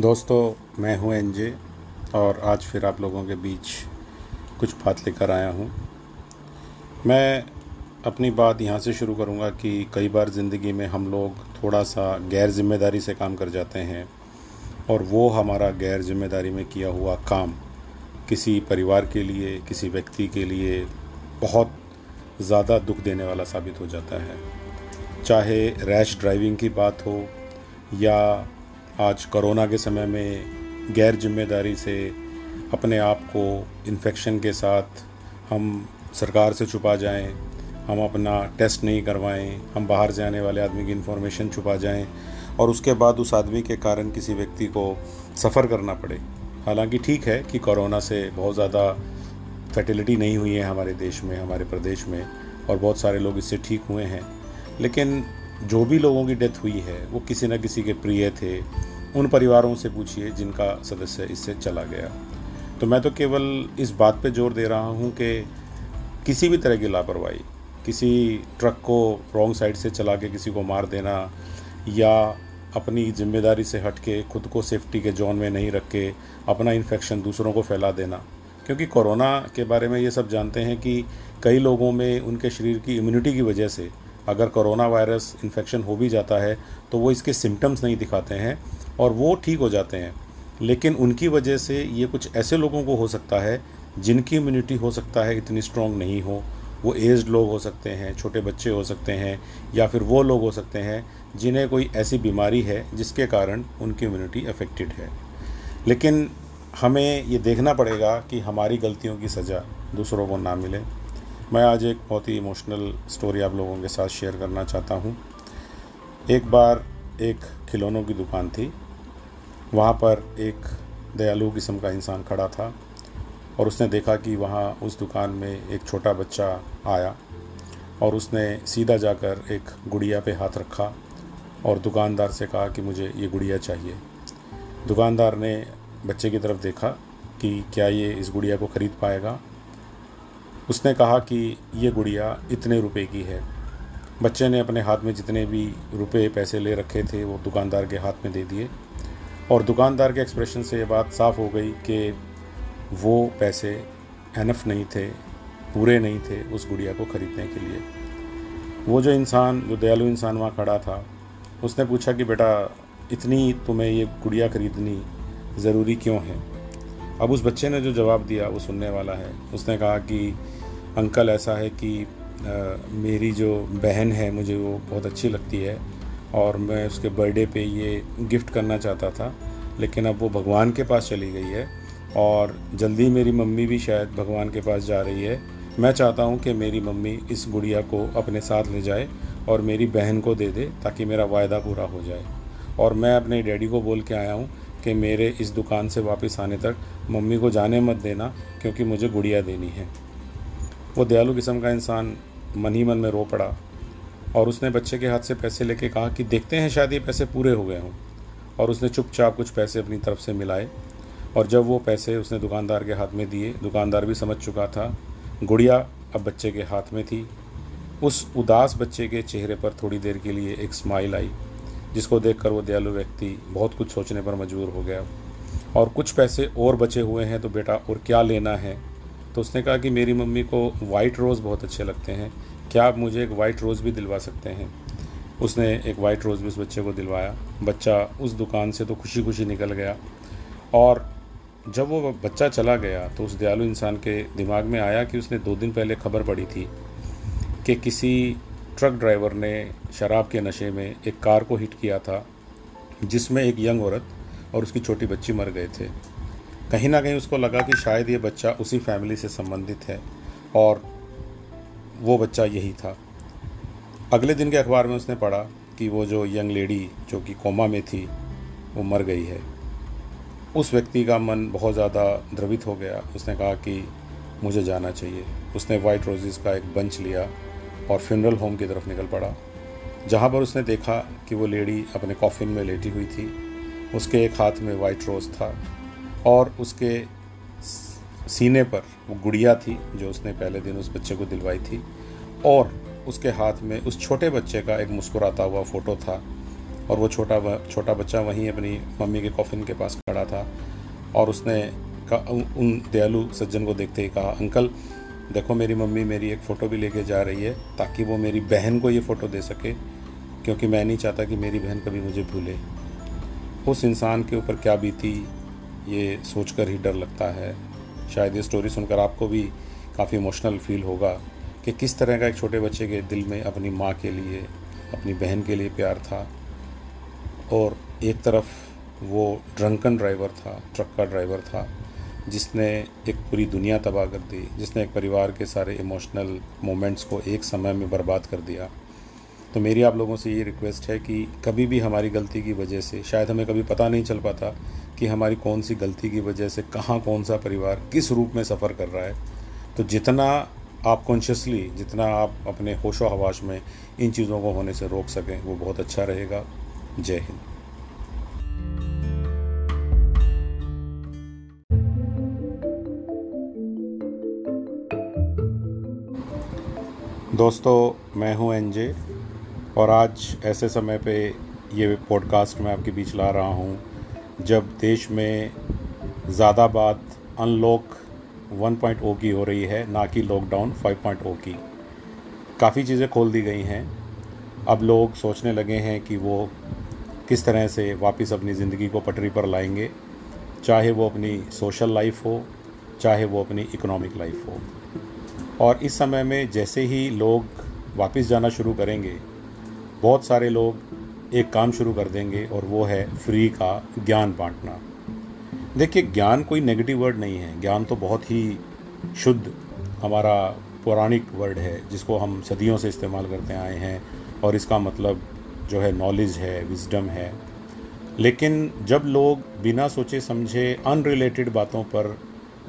दोस्तों, मैं हूँ एनजे और आज फिर आप लोगों के बीच कुछ बात लेकर आया हूँ। मैं अपनी बात यहाँ से शुरू करूँगा कि कई बार ज़िंदगी में हम लोग थोड़ा सा गैर ज़िम्मेदारी से काम कर जाते हैं और वो हमारा गैर ज़िम्मेदारी में किया हुआ काम किसी परिवार के लिए, किसी व्यक्ति के लिए बहुत ज़्यादा दुख देने वाला साबित हो जाता है। चाहे रैश ड्राइविंग की बात हो या आज कोरोना के समय में गैर ज़िम्मेदारी से अपने आप को इन्फेक्शन के साथ हम सरकार से छुपा जाएँ, हम अपना टेस्ट नहीं करवाएँ, हम बाहर जाने वाले आदमी की इन्फॉर्मेशन छुपा जाएँ और उसके बाद उस आदमी के कारण किसी व्यक्ति को सफ़र करना पड़े। हालाँकि ठीक है कि कोरोना से बहुत ज़्यादा फर्टिलिटी नहीं हुई है हमारे देश में, हमारे प्रदेश में और बहुत सारे लोग इससे ठीक हुए हैं। लेकिन जो भी लोगों की डेथ हुई है, वो किसी न किसी के प्रिय थे। उन परिवारों से पूछिए जिनका सदस्य इससे चला गया। तो मैं तो केवल इस बात पे ज़ोर दे रहा हूँ कि किसी भी तरह की लापरवाही, किसी ट्रक को रॉन्ग साइड से चला के किसी को मार देना या अपनी ज़िम्मेदारी से हट के खुद को सेफ्टी के जोन में नहीं रख के अपना इन्फेक्शन दूसरों को फैला देना। क्योंकि कोरोना के बारे में ये सब जानते हैं कि कई लोगों में उनके शरीर की इम्यूनिटी की वजह से अगर कोरोना वायरस इन्फेक्शन हो भी जाता है तो वो इसके सिम्टम्स नहीं दिखाते हैं और वो ठीक हो जाते हैं। लेकिन उनकी वजह से ये कुछ ऐसे लोगों को हो सकता है, जिनकी इम्यूनिटी हो सकता है इतनी स्ट्रॉन्ग नहीं हो। वो एज्ड लोग हो सकते हैं, छोटे बच्चे हो सकते हैं, या फिर वो लोग हो सकते हैं, जिन्हें कोई ऐसी बीमारी है जिसके कारण उनकी इम्यूनिटी अफेक्टेड है। लेकिन हमें ये देखना पड़ेगा कि हमारी गलतियों की सज़ा दूसरों को ना मिले। मैं आज एक बहुत ही इमोशनल स्टोरी आप लोगों के साथ शेयर करना चाहता हूँ। एक बार एक खिलौनों की दुकान थी। वहाँ पर एक दयालु किस्म का इंसान खड़ा था और उसने देखा कि वहाँ उस दुकान में एक छोटा बच्चा आया और उसने सीधा जाकर एक गुड़िया पे हाथ रखा और दुकानदार से कहा कि मुझे ये गुड़िया चाहिए। दुकानदार ने बच्चे की तरफ़ देखा कि क्या ये इस गुड़िया को ख़रीद पाएगा उसने कहा कि ये गुड़िया इतने रुपए की है। बच्चे ने अपने हाथ में जितने भी रुपए पैसे ले रखे थे, वो दुकानदार के हाथ में दे दिए। और दुकानदार के एक्सप्रेशन से ये बात साफ़ हो गई कि वो पैसे एनफ नहीं थे, पूरे नहीं थे उस गुड़िया को ख़रीदने के लिए। वो जो इंसान, जो दयालु इंसान वहाँ खड़ा था, उसने पूछा कि बेटा, इतनी तुम्हें ये गुड़िया ख़रीदनी ज़रूरी क्यों है? अब उस बच्चे ने जो जवाब दिया वो सुनने वाला है। उसने कहा कि अंकल ऐसा है कि आ, मेरी जो बहन है मुझे वो बहुत अच्छी लगती है और मैं उसके बर्थडे पे ये गिफ्ट करना चाहता था लेकिन अब वो भगवान के पास चली गई है और जल्दी मेरी मम्मी भी शायद भगवान के पास जा रही है। मैं चाहता हूँ कि मेरी मम्मी इस गुड़िया को अपने साथ ले जाए और मेरी बहन को दे दे ताकि मेरा वायदा पूरा हो जाए। और मैं अपने डैडी को बोल के आया हूँ कि मेरे इस दुकान से वापस आने तक मम्मी को जाने मत देना, क्योंकि मुझे गुड़िया देनी है। वो दयालु किस्म का इंसान मन ही मन में रो पड़ा और उसने बच्चे के हाथ से पैसे लेके कहा कि देखते हैं शायद ये पैसे पूरे हो गए हों। और उसने चुपचाप कुछ पैसे अपनी तरफ़ से मिलाए और जब वो पैसे उसने दुकानदार के हाथ में दिए, दुकानदार भी समझ चुका था, गुड़िया अब बच्चे के हाथ में थी। उस उदास बच्चे के चेहरे पर थोड़ी देर के लिए एक स्माइल आई। जिसको देखकर वो दयालु व्यक्ति बहुत कुछ सोचने पर मजबूर हो गया। और कुछ पैसे और बचे हुए हैं तो बेटा, और क्या लेना है? तो उसने कहा कि मेरी मम्मी को वाइट रोज़ बहुत अच्छे लगते हैं। क्या आप मुझे एक वाइट रोज़ भी दिलवा सकते हैं? उसने एक वाइट रोज़ भी उस बच्चे को दिलवाया। बच्चा उस दुकान से तो खुशी खुशी निकल गया। और जब वो बच्चा चला गया तो उस दयालु इंसान के दिमाग में आया कि उसने दो दिन पहले खबर पड़ी थी कि किसी ट्रक ड्राइवर ने शराब के नशे में एक कार को हिट किया था, जिसमें एक यंग औरत और उसकी छोटी बच्ची मर गए थे। कहीं ना कहीं उसको लगा कि शायद ये बच्चा उसी फैमिली से संबंधित है और वो बच्चा यही था। अगले दिन के अखबार में उसने पढ़ा कि वो जो यंग लेडी जो कि कोमा में थी, वो मर गई है। उस व्यक्ति का मन बहुत ज़्यादा द्रवित हो गया। उसने कहा कि मुझे जाना चाहिए। उसने वाइट रोजेज़ का एक बंच लिया और फ्यूनरल होम की तरफ़ निकल पड़ा। जहाँ पर उसने देखा कि वो लेडी अपने कॉफिन में लेटी हुई थी। उसके एक हाथ में वाइट रोज़ था और उसके सीने पर वो गुड़िया थी जो उसने पहले दिन उस बच्चे को दिलवाई थी और उसके हाथ में उस छोटे बच्चे का एक मुस्कुराता हुआ फ़ोटो था और वो छोटा छोटा बच्चा वहीं अपनी मम्मी के कॉफिन के पास खड़ा था और उसने उन दयालु सज्जन को देखते ही कहा, अंकल देखो मेरी मम्मी मेरी एक फ़ोटो भी लेके जा रही है ताकि वो मेरी बहन को ये फ़ोटो दे सके, क्योंकि मैं नहीं चाहता कि मेरी बहन कभी मुझे भूले। उस इंसान के ऊपर क्या बीती, ये सोचकर ही डर लगता है। शायद ये स्टोरी सुनकर आपको भी काफ़ी इमोशनल फील होगा कि किस तरह का एक छोटे बच्चे के दिल में अपनी माँ के लिए, अपनी बहन के लिए प्यार था। और एक तरफ़ वो ड्रंकन ड्राइवर था ट्रक का ड्राइवर था। जिसने एक पूरी दुनिया तबाह कर दी, जिसने एक परिवार के सारे इमोशनल मोमेंट्स को एक समय में बर्बाद कर दिया। तो मेरी आप लोगों से ये रिक्वेस्ट है कि कभी भी हमारी गलती की वजह से, शायद हमें कभी पता नहीं चल पाता कि हमारी कौन सी गलती की वजह से कहाँ कौन सा परिवार किस रूप में सफ़र कर रहा है। तो जितना आप कॉन्शियसली जितना आप अपने होशो हवाश में इन चीज़ों को होने से रोक सकें, वो बहुत अच्छा रहेगा। जय हिंद। दोस्तों, मैं हूँ एनजे और आज ऐसे समय पे ये पॉडकास्ट मैं आपके बीच ला रहा हूँ, जब देश में ज़्यादा बात अनलॉक 1.0 की हो रही है, ना कि लॉकडाउन 5.0 की। काफ़ी चीज़ें खोल दी गई हैं। अब लोग सोचने लगे हैं कि वो किस तरह से वापस अपनी ज़िंदगी को पटरी पर लाएँगे, चाहे वो अपनी सोशल लाइफ हो, चाहे वो अपनी इकोनॉमिक लाइफ हो। और इस समय में जैसे ही लोग वापस जाना शुरू करेंगे, बहुत सारे लोग एक काम शुरू कर देंगे और वो है फ्री का ज्ञान बांटना। देखिए, ज्ञान कोई नेगेटिव वर्ड नहीं है। ज्ञान तो बहुत ही शुद्ध हमारा पौराणिक वर्ड है, जिसको हम सदियों से इस्तेमाल करते आए हैं और इसका मतलब जो है नॉलेज है विजडम है। लेकिन जब लोग बिना सोचे समझे अनरिलेटेड बातों पर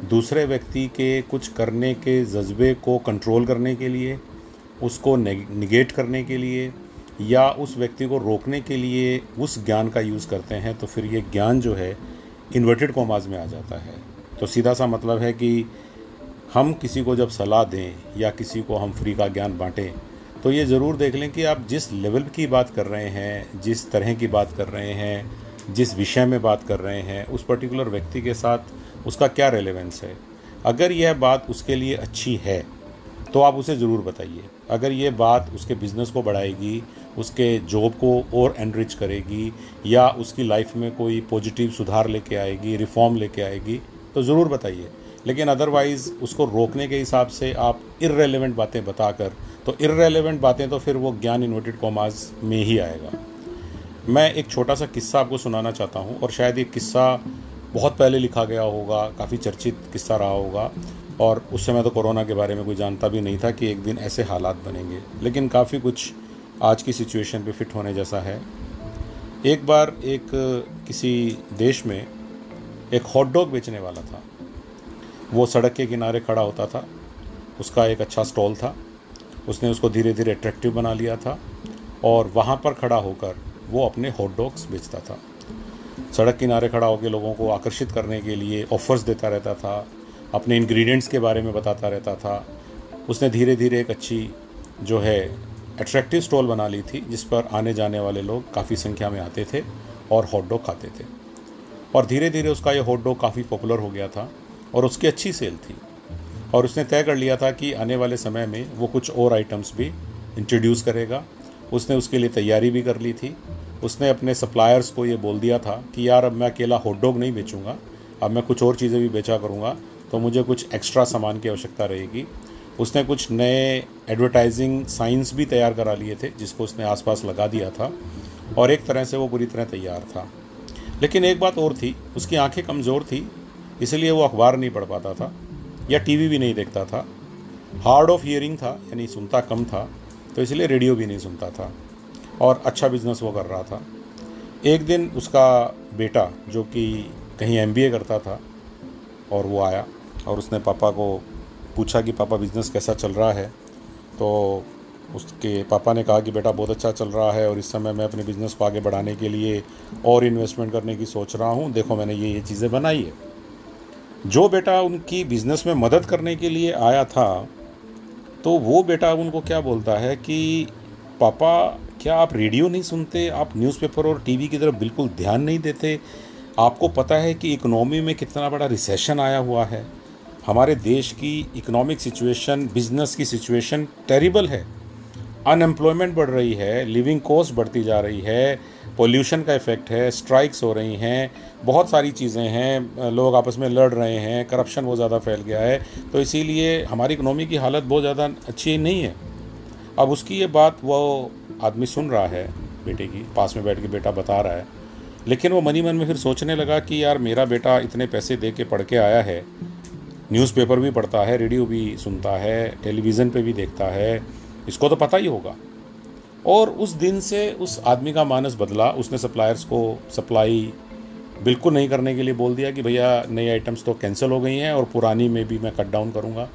दूसरे व्यक्ति के कुछ करने के जज्बे को कंट्रोल करने के लिए, उसको निगेट करने के लिए, या उस व्यक्ति को रोकने के लिए उस ज्ञान का यूज़ करते हैं तो फिर ये ज्ञान जो है इन्वर्टेड कॉमाज में आ जाता है। तो सीधा सा मतलब है कि हम किसी को जब सलाह दें या किसी को हम फ्री का ज्ञान बांटें तो ये ज़रूर देख लें कि आप जिस लेवल की बात कर रहे हैं, जिस तरह की बात कर रहे हैं, जिस विषय में बात कर रहे हैं, उस पर्टिकुलर व्यक्ति के साथ उसका क्या रेलेवेंस है? अगर यह बात उसके लिए अच्छी है तो आप उसे ज़रूर बताइए। अगर ये बात उसके बिज़नेस को बढ़ाएगी, उसके जॉब को और एनरिच करेगी, या उसकी लाइफ में कोई पॉजिटिव सुधार लेके आएगी रिफॉर्म लेके आएगी तो ज़रूर बताइए। लेकिन अदरवाइज़ उसको रोकने के हिसाब से आप इरेलीवेंट बातें बताकर तो इरेलीवेंट बातें तो फिर वो ज्ञान इन्वर्टेड कॉमाज में ही आएगा। मैं एक छोटा सा किस्सा आपको सुनाना चाहता हूँ, और शायद ये किस्सा बहुत पहले लिखा गया होगा, काफ़ी चर्चित किस्सा रहा होगा, और उस समय तो कोरोना के बारे में कोई जानता भी नहीं था कि एक दिन ऐसे हालात बनेंगे। लेकिन काफ़ी कुछ आज की सिचुएशन पे फिट होने जैसा है। एक बार एक, किसी देश में एक हॉट डॉग बेचने वाला था। वो सड़क के किनारे खड़ा होता था। उसका एक अच्छा स्टॉल था। उसने उसको धीरे धीरे अट्रैक्टिव बना लिया था और वहाँ पर खड़ा होकर वो अपने हॉट डॉग्स बेचता था। सड़क किनारे खड़ा होकर लोगों को आकर्षित करने के लिए ऑफ़र्स देता रहता था, अपने इंग्रेडिएंट्स के बारे में बताता रहता था। उसने धीरे धीरे एक अच्छी जो है अट्रैक्टिव स्टॉल बना ली थी, जिस पर आने जाने वाले लोग काफ़ी संख्या में आते थे और हॉट डॉग खाते थे। और धीरे धीरे उसका ये हॉट डॉग काफ़ी पॉपुलर हो गया था और उसकी अच्छी सेल थी। और उसने तय कर लिया था कि आने वाले समय में वो कुछ और आइटम्स भी इंट्रोड्यूस करेगा। उसने उसके लिए तैयारी भी कर ली थी उसने अपने सप्लायर्स को ये बोल दिया था कि यार अब मैं अकेला हॉट डॉग नहीं बेचूँगा, अब मैं कुछ और चीज़ें भी बेचा करूँगा तो मुझे कुछ एक्स्ट्रा सामान की आवश्यकता रहेगी। उसने कुछ नए एडवर्टाइजिंग साइंस भी तैयार करा लिए थे, जिसको उसने आसपास लगा दिया था, और एक तरह से वो पूरी तरह तैयार था। लेकिन एक बात और थी, उसकी आँखें कमज़ोर थी, इसलिए वो अखबार नहीं पढ़ पाता था, या टीवी भी नहीं देखता था। हार्ड ऑफ़ हियरिंग था, यानी सुनता कम था तो इसलिए रेडियो भी नहीं सुनता था। और अच्छा बिज़नेस वो कर रहा था। एक दिन उसका बेटा, जो कि कहीं एमबीए करता था, और वो आया और उसने पापा को पूछा कि, पापा बिज़नेस कैसा चल रहा है? तो उसके पापा ने कहा कि, बेटा, बहुत अच्छा चल रहा है और इस समय मैं अपने बिज़नेस को आगे बढ़ाने के लिए और इन्वेस्टमेंट करने की सोच रहा हूँ। देखो, मैंने ये ये चीज़ें बनाई है। जो बेटा उनकी बिज़नेस में मदद करने के लिए आया था तो वो बेटा उनको क्या बोलता है कि, पापा क्या आप रेडियो नहीं सुनते? आप न्यूज़पेपर और टीवी की तरफ़ बिल्कुल ध्यान नहीं देते? आपको पता है कि इकोनॉमी में कितना बड़ा रिसेशन आया हुआ है? हमारे देश की इकोनॉमिक सिचुएशन बिज़नेस की सिचुएशन टेरिबल है। अनएम्प्लॉयमेंट बढ़ रही है लिविंग कॉस्ट बढ़ती जा रही है पोल्यूशन का इफ़ेक्ट है स्ट्राइक्स हो रही हैं, बहुत सारी चीज़ें हैं, लोग आपस में लड़ रहे हैं करप्शन बहुत ज़्यादा फैल गया है तो इसीलिए हमारी इकनॉमी की हालत बहुत ज़्यादा अच्छी नहीं है। अब उसकी ये बात वो आदमी सुन रहा है, बेटे की, पास में बैठ के बेटा बता रहा है। लेकिन वो मनी मन में फिर सोचने लगा कि यार मेरा बेटा इतने पैसे दे के पढ़ के आया है। न्यूज़पेपर भी पढ़ता है, रेडियो भी सुनता है, टेलीविज़न पे भी देखता है। इसको तो पता ही होगा। और उस दिन से उस आदमी का मानस बदला। उसने सप्लायर्स को सप्लाई बिल्कुल नहीं करने के लिए बोल दिया कि भैया नई आइटम्स तो कैंसिल हो गई हैं और पुरानी में भी मैं कट डाउन करूँगा।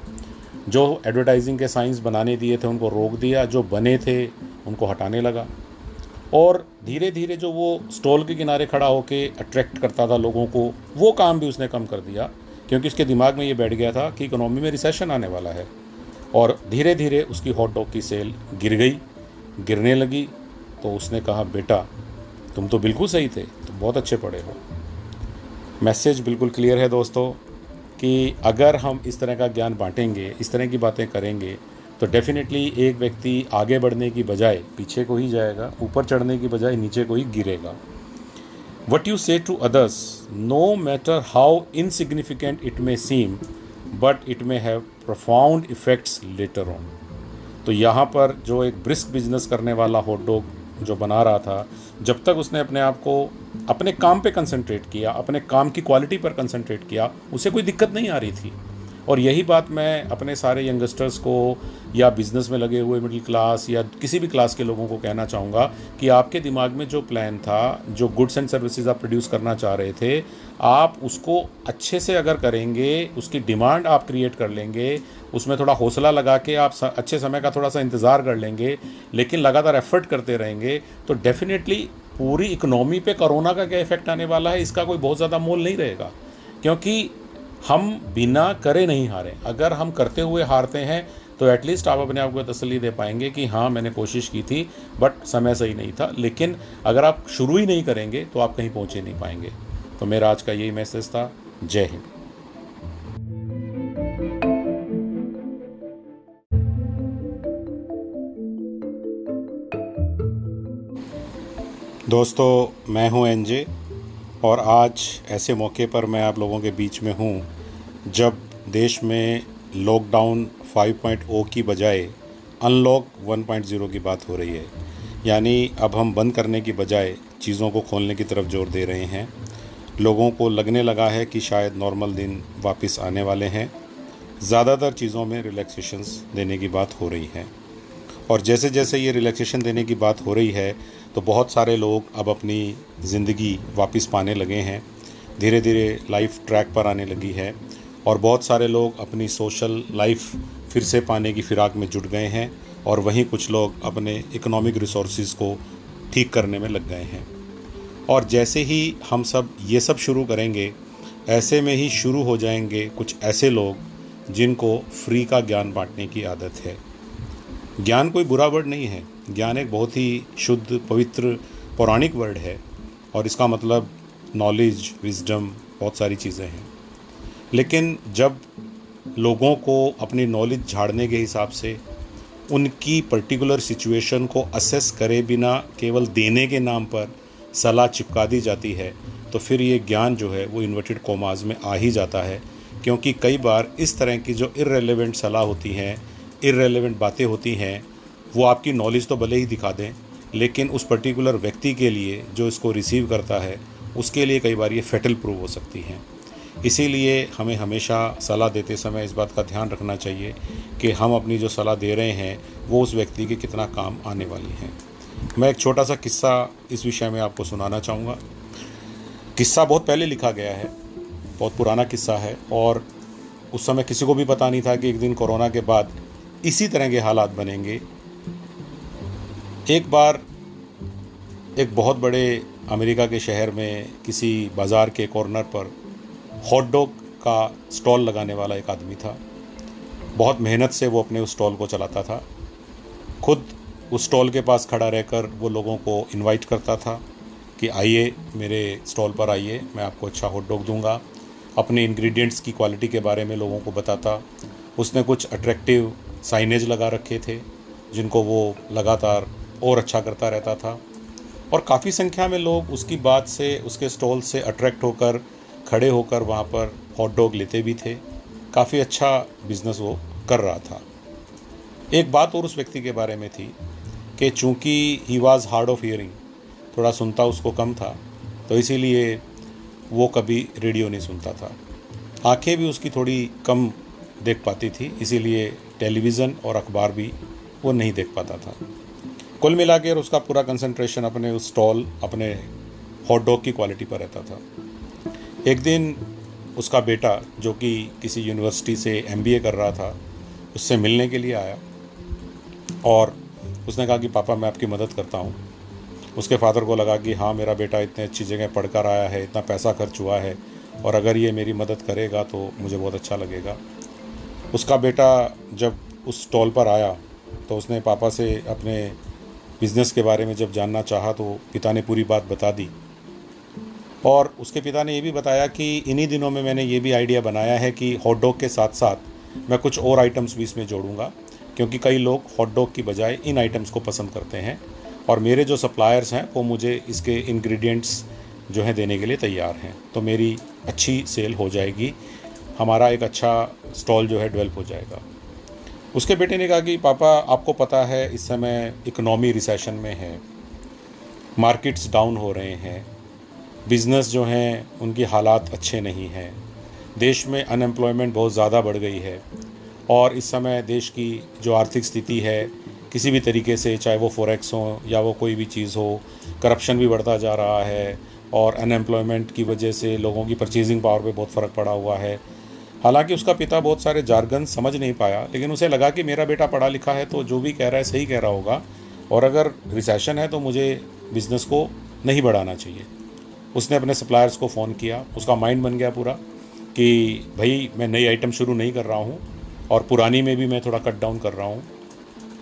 जो एडवर्टाइजिंग के साइंस बनाने दिए थे, उनको रोक दिया। जो बने थे उनको हटाने लगा। और धीरे धीरे जो वो स्टॉल के किनारे खड़ा होकर अट्रैक्ट करता था लोगों को, वो काम भी उसने कम कर दिया, क्योंकि उसके दिमाग में ये बैठ गया था कि इकोनॉमी में रिसेशन आने वाला है। और धीरे धीरे उसकी हॉट डॉग की सेल गिर गई, गिरने लगी तो उसने कहा, बेटा, तुम तो बिल्कुल सही थे, तुम बहुत अच्छे पढ़े हो। मैसेज बिल्कुल क्लियर है दोस्तों, कि अगर हम इस तरह का ज्ञान बांटेंगे, इस तरह की बातें करेंगे तो डेफिनेटली एक व्यक्ति आगे बढ़ने की बजाय पीछे को ही जाएगा, ऊपर चढ़ने की बजाय नीचे को ही गिरेगा। What you say to others no matter how insignificant it may seem but it may have profound effects later on तो यहाँ पर जो एक ब्रिस्क बिज़नेस करने वाला हॉट डॉग जो बना रहा था, जब तक उसने अपने आप को अपने काम पे कंसंट्रेट किया, अपने काम की क्वालिटी पर कंसंट्रेट किया, उसे कोई दिक्कत नहीं आ रही थी। और यही बात मैं अपने सारे यंगस्टर्स को या बिज़नेस में लगे हुए मिडिल क्लास या किसी भी क्लास के लोगों को कहना चाहूँगा कि आपके दिमाग में जो प्लान था, जो गुड्स एंड सर्विसेज़ आप प्रोड्यूस करना चाह रहे थे, आप उसको अच्छे से अगर करेंगे, उसकी डिमांड आप क्रिएट कर लेंगे, उसमें थोड़ा हौसला लगा के आप अच्छे समय का थोड़ा सा इंतज़ार कर लेंगे, लेकिन लगातार एफर्ट करते रहेंगे तो डेफिनेटली पूरी इकोनॉमी पे कोरोना का क्या इफ़ेक्ट आने वाला है, इसका कोई बहुत ज़्यादा मोल नहीं रहेगा। क्योंकि हम बिना करे नहीं हारे। अगर हम करते हुए हारते हैं तो एटलीस्ट आप अपने आप को तसली दे पाएँगे कि हाँ मैंने कोशिश की थी बट समय सही नहीं था। लेकिन अगर आप शुरू ही नहीं करेंगे तो आप कहीं पहुँचे नहीं पाएँगे। तो मेरा आज का यही मैसेज था। जय हिंद। दोस्तों, मैं हूँ एनजे और आज ऐसे मौके पर मैं आप लोगों के बीच में हूँ, जब देश में लॉकडाउन 5.0 की बजाय अनलॉक 1.0 की बात हो रही है। यानी अब हम बंद करने की बजाय चीज़ों को खोलने की तरफ़ ज़ोर दे रहे हैं। लोगों को लगने लगा है कि शायद नॉर्मल दिन वापस आने वाले हैं। ज़्यादातर चीज़ों में रिलैक्सेशंस देने की बात हो रही है। और जैसे जैसे ये रिलैक्सेशन देने की बात हो रही है तो बहुत सारे लोग अब अपनी ज़िंदगी वापस पाने लगे हैं। धीरे धीरे लाइफ ट्रैक पर आने लगी है और बहुत सारे लोग अपनी सोशल लाइफ फिर से पाने की फिराक में जुट गए हैं और वहीं कुछ लोग अपने इकोनॉमिक रिसोर्स को ठीक करने में लग गए हैं। और जैसे ही हम सब ये सब शुरू करेंगे, ऐसे में ही शुरू हो जाएँगे कुछ ऐसे लोग जिनको फ्री का ज्ञान बांटने की आदत है। ज्ञान कोई बुरा वर्ड नहीं है। ज्ञान एक बहुत ही शुद्ध, पवित्र, पौराणिक वर्ड है और इसका मतलब नॉलेज विजडम बहुत सारी चीज़ें हैं। लेकिन जब लोगों को अपनी नॉलेज झाड़ने के हिसाब से उनकी पर्टिकुलर सिचुएशन को असेस करे बिना केवल देने के नाम पर सलाह चिपका दी जाती है तो फिर ये ज्ञान जो है वो इन्वर्टेड कोमाज में आ ही जाता है। क्योंकि कई बार इस तरह की जो इरेलीवेंट सलाह होती हैं इरेलीवेंट बातें होती हैं वो आपकी नॉलेज तो भले ही दिखा दें, लेकिन उस पर्टिकुलर व्यक्ति के लिए जो इसको रिसीव करता है, उसके लिए कई बार ये फेटल प्रूव हो सकती हैं। इसीलिए हमें हमेशा सलाह देते समय इस बात का ध्यान रखना चाहिए कि हम अपनी जो सलाह दे रहे हैं, वो उस व्यक्ति के कितना काम आने वाली है। मैं एक छोटा सा किस्सा इस विषय में आपको सुनाना चाहूँगा। किस्सा बहुत पहले लिखा गया है, बहुत पुराना किस्सा है, और उस समय किसी को भी पता नहीं था कि एक दिन कोरोना के बाद इसी तरह के हालात बनेंगे एक बार एक बहुत बड़े अमेरिका के शहर में किसी बाज़ार के कॉर्नर पर हॉट डॉग का स्टॉल लगाने वाला एक आदमी था। बहुत मेहनत से वो अपने उस स्टॉल को चलाता था। खुद उस स्टॉल के पास खड़ा रहकर वो लोगों को इनवाइट करता था कि आइए, मेरे स्टॉल पर आइए, मैं आपको अच्छा हॉट डॉग दूँगा। अपने इंग्रेडिएंट्स की क्वालिटी के बारे में लोगों को बताता। उसने कुछ अट्रैक्टिव साइनेज लगा रखे थे, जिनको वो लगातार और अच्छा करता रहता था। और काफ़ी संख्या में लोग उसकी बात से, उसके स्टॉल से अट्रैक्ट होकर, खड़े होकर वहाँ पर हॉट डॉग लेते भी थे। काफ़ी अच्छा बिज़नेस वो कर रहा था। एक बात और उस व्यक्ति के बारे में थी कि चूँकि he was hard of hearing थोड़ा सुनता उसको कम था तो इसीलिए वो कभी रेडियो नहीं सुनता था। आँखें भी उसकी थोड़ी कम देख पाती थी, इसीलिए टेलीविज़न और अखबार भी वो नहीं देख पाता था। कुल मिला के उसका पूरा कंसंट्रेशन अपने उस स्टॉल अपने हॉट डॉग की क्वालिटी पर रहता था। एक दिन उसका बेटा, जो कि किसी यूनिवर्सिटी से एमबीए कर रहा था, उससे मिलने के लिए आया और उसने कहा कि, पापा, मैं आपकी मदद करता हूँ। उसके फादर को लगा कि हाँ मेरा बेटा इतने अच्छी जगह पढ़ कर आया है, इतना पैसा खर्च हुआ है और अगर ये मेरी मदद करेगा तो मुझे बहुत अच्छा लगेगा। उसका बेटा जब उस स्टॉल पर आया तो उसने पापा से अपने बिज़नेस के बारे में जब जानना चाहा तो पिता ने पूरी बात बता दी। और उसके पिता ने ये भी बताया कि इन्हीं दिनों में मैंने ये भी आइडिया बनाया है कि हॉट डॉग के साथ साथ मैं कुछ और आइटम्स भी इसमें जोड़ूँगा, क्योंकि कई लोग हॉट डॉग की बजाय इन आइटम्स को पसंद करते हैं और मेरे जो सप्लायर्स हैं वो मुझे इसके इंग्रेडिएंट्स जो हैं देने के लिए तैयार हैं। तो मेरी अच्छी सेल हो जाएगी, हमारा एक अच्छा स्टॉल जो है डेवलप हो जाएगा। उसके बेटे ने कहा कि, पापा, आपको पता है, इस समय इकोनॉमी रिसेशन में है। मार्केट्स डाउन हो रहे हैं। बिज़नेस जो हैं, उनकी हालात अच्छे नहीं हैं। देश में अनएम्प्लॉयमेंट बहुत ज़्यादा बढ़ गई है। और इस समय देश की जो आर्थिक स्थिति है, किसी भी तरीके से, चाहे वो फॉरेक्स हो या वो कोई भी चीज़ हो करप्शन भी बढ़ता जा रहा है और अनएम्प्लॉयमेंट की वजह से लोगों की परचेजिंग पावर पे बहुत फ़र्क पड़ा हुआ है। हालाँकि उसका पिता बहुत सारे जारगन समझ नहीं पाया, लेकिन उसे लगा कि मेरा बेटा पढ़ा लिखा है तो जो भी कह रहा है सही कह रहा होगा। और अगर रिसेशन है तो मुझे बिज़नेस को नहीं बढ़ाना चाहिए। उसने अपने सप्लायर्स को फ़ोन किया। उसका माइंड बन गया पूरा कि भाई, मैं नई आइटम शुरू नहीं कर रहा हूँ, और पुरानी में भी मैं थोड़ा कट डाउन कर रहा हूँ।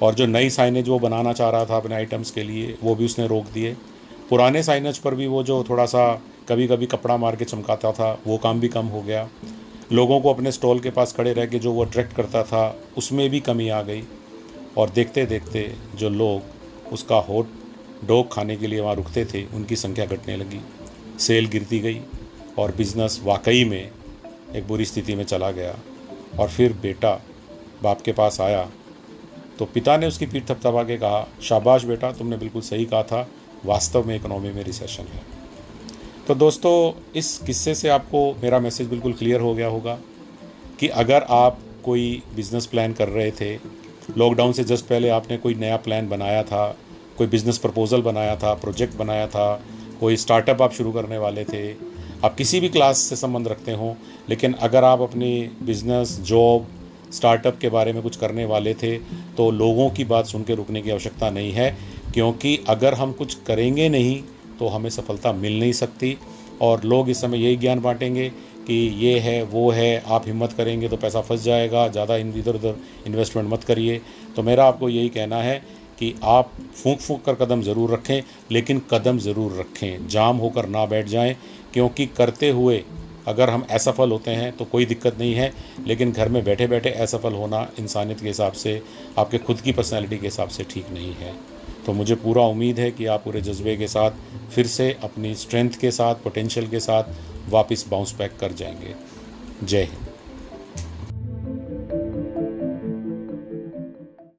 और जो नई साइनेज वो बनाना चाह रहा था अपने आइटम्स के लिए, वो भी उसने रोक दिए। पुराने साइनेज पर भी वो जो थोड़ा सा कभी कभी कपड़ा मार के चमकाता था, वो काम भी कम हो गया। लोगों को अपने स्टॉल के पास खड़े रह के जो वो अट्रैक्ट करता था, उसमें भी कमी आ गई। और देखते देखते जो लोग उसका होट डॉग खाने के लिए वहाँ रुकते थे, उनकी संख्या घटने लगी। सेल गिरती गई और बिज़नेस वाकई में एक बुरी स्थिति में चला गया। और फिर बेटा बाप के पास आया। तो पिता ने उसकी पीठ थपथपा के कहा, शाबाश बेटा, तुमने बिल्कुल सही कहा था। वास्तव में इकोनॉमी में रिसेशन है। तो दोस्तों, इस किस्से से आपको मेरा मैसेज बिल्कुल क्लियर हो गया होगा कि अगर आप कोई बिज़नेस प्लान कर रहे थे लॉकडाउन से जस्ट पहले आपने कोई नया प्लान बनाया था, कोई बिज़नेस प्रपोज़ल बनाया था प्रोजेक्ट बनाया था, कोई स्टार्टअप आप शुरू करने वाले थे, आप किसी भी क्लास से संबंध रखते हों, लेकिन अगर आप अपनी बिज़नेस जॉब स्टार्टअप के बारे में कुछ करने वाले थे तो लोगों की बात सुन के रुकने की आवश्यकता नहीं है, क्योंकि अगर हम कुछ करेंगे नहीं तो हमें सफलता मिल नहीं सकती और लोग इस समय यही ज्ञान बांटेंगे कि ये है, वो है, आप हिम्मत करेंगे तो पैसा फंस जाएगा, ज़्यादा इधर उधर इन्वेस्टमेंट मत करिए। तो मेरा आपको यही कहना है कि आप फूंक फूंक कर कदम ज़रूर रखें, लेकिन कदम ज़रूर रखें। जाम होकर ना बैठ जाएँ, क्योंकि करते हुए अगर हम असफल होते हैं तो कोई दिक्कत नहीं है, लेकिन घर में बैठे बैठे असफल होना इंसानियत के हिसाब से, आपके खुद की पर्सनैलिटी के हिसाब से ठीक नहीं है। तो मुझे पूरा उम्मीद है कि आप पूरे जज्बे के साथ फिर से अपनी स्ट्रेंथ के साथ पोटेंशियल के साथ वापस बाउंस बैक कर जाएँगे। जय हिंद।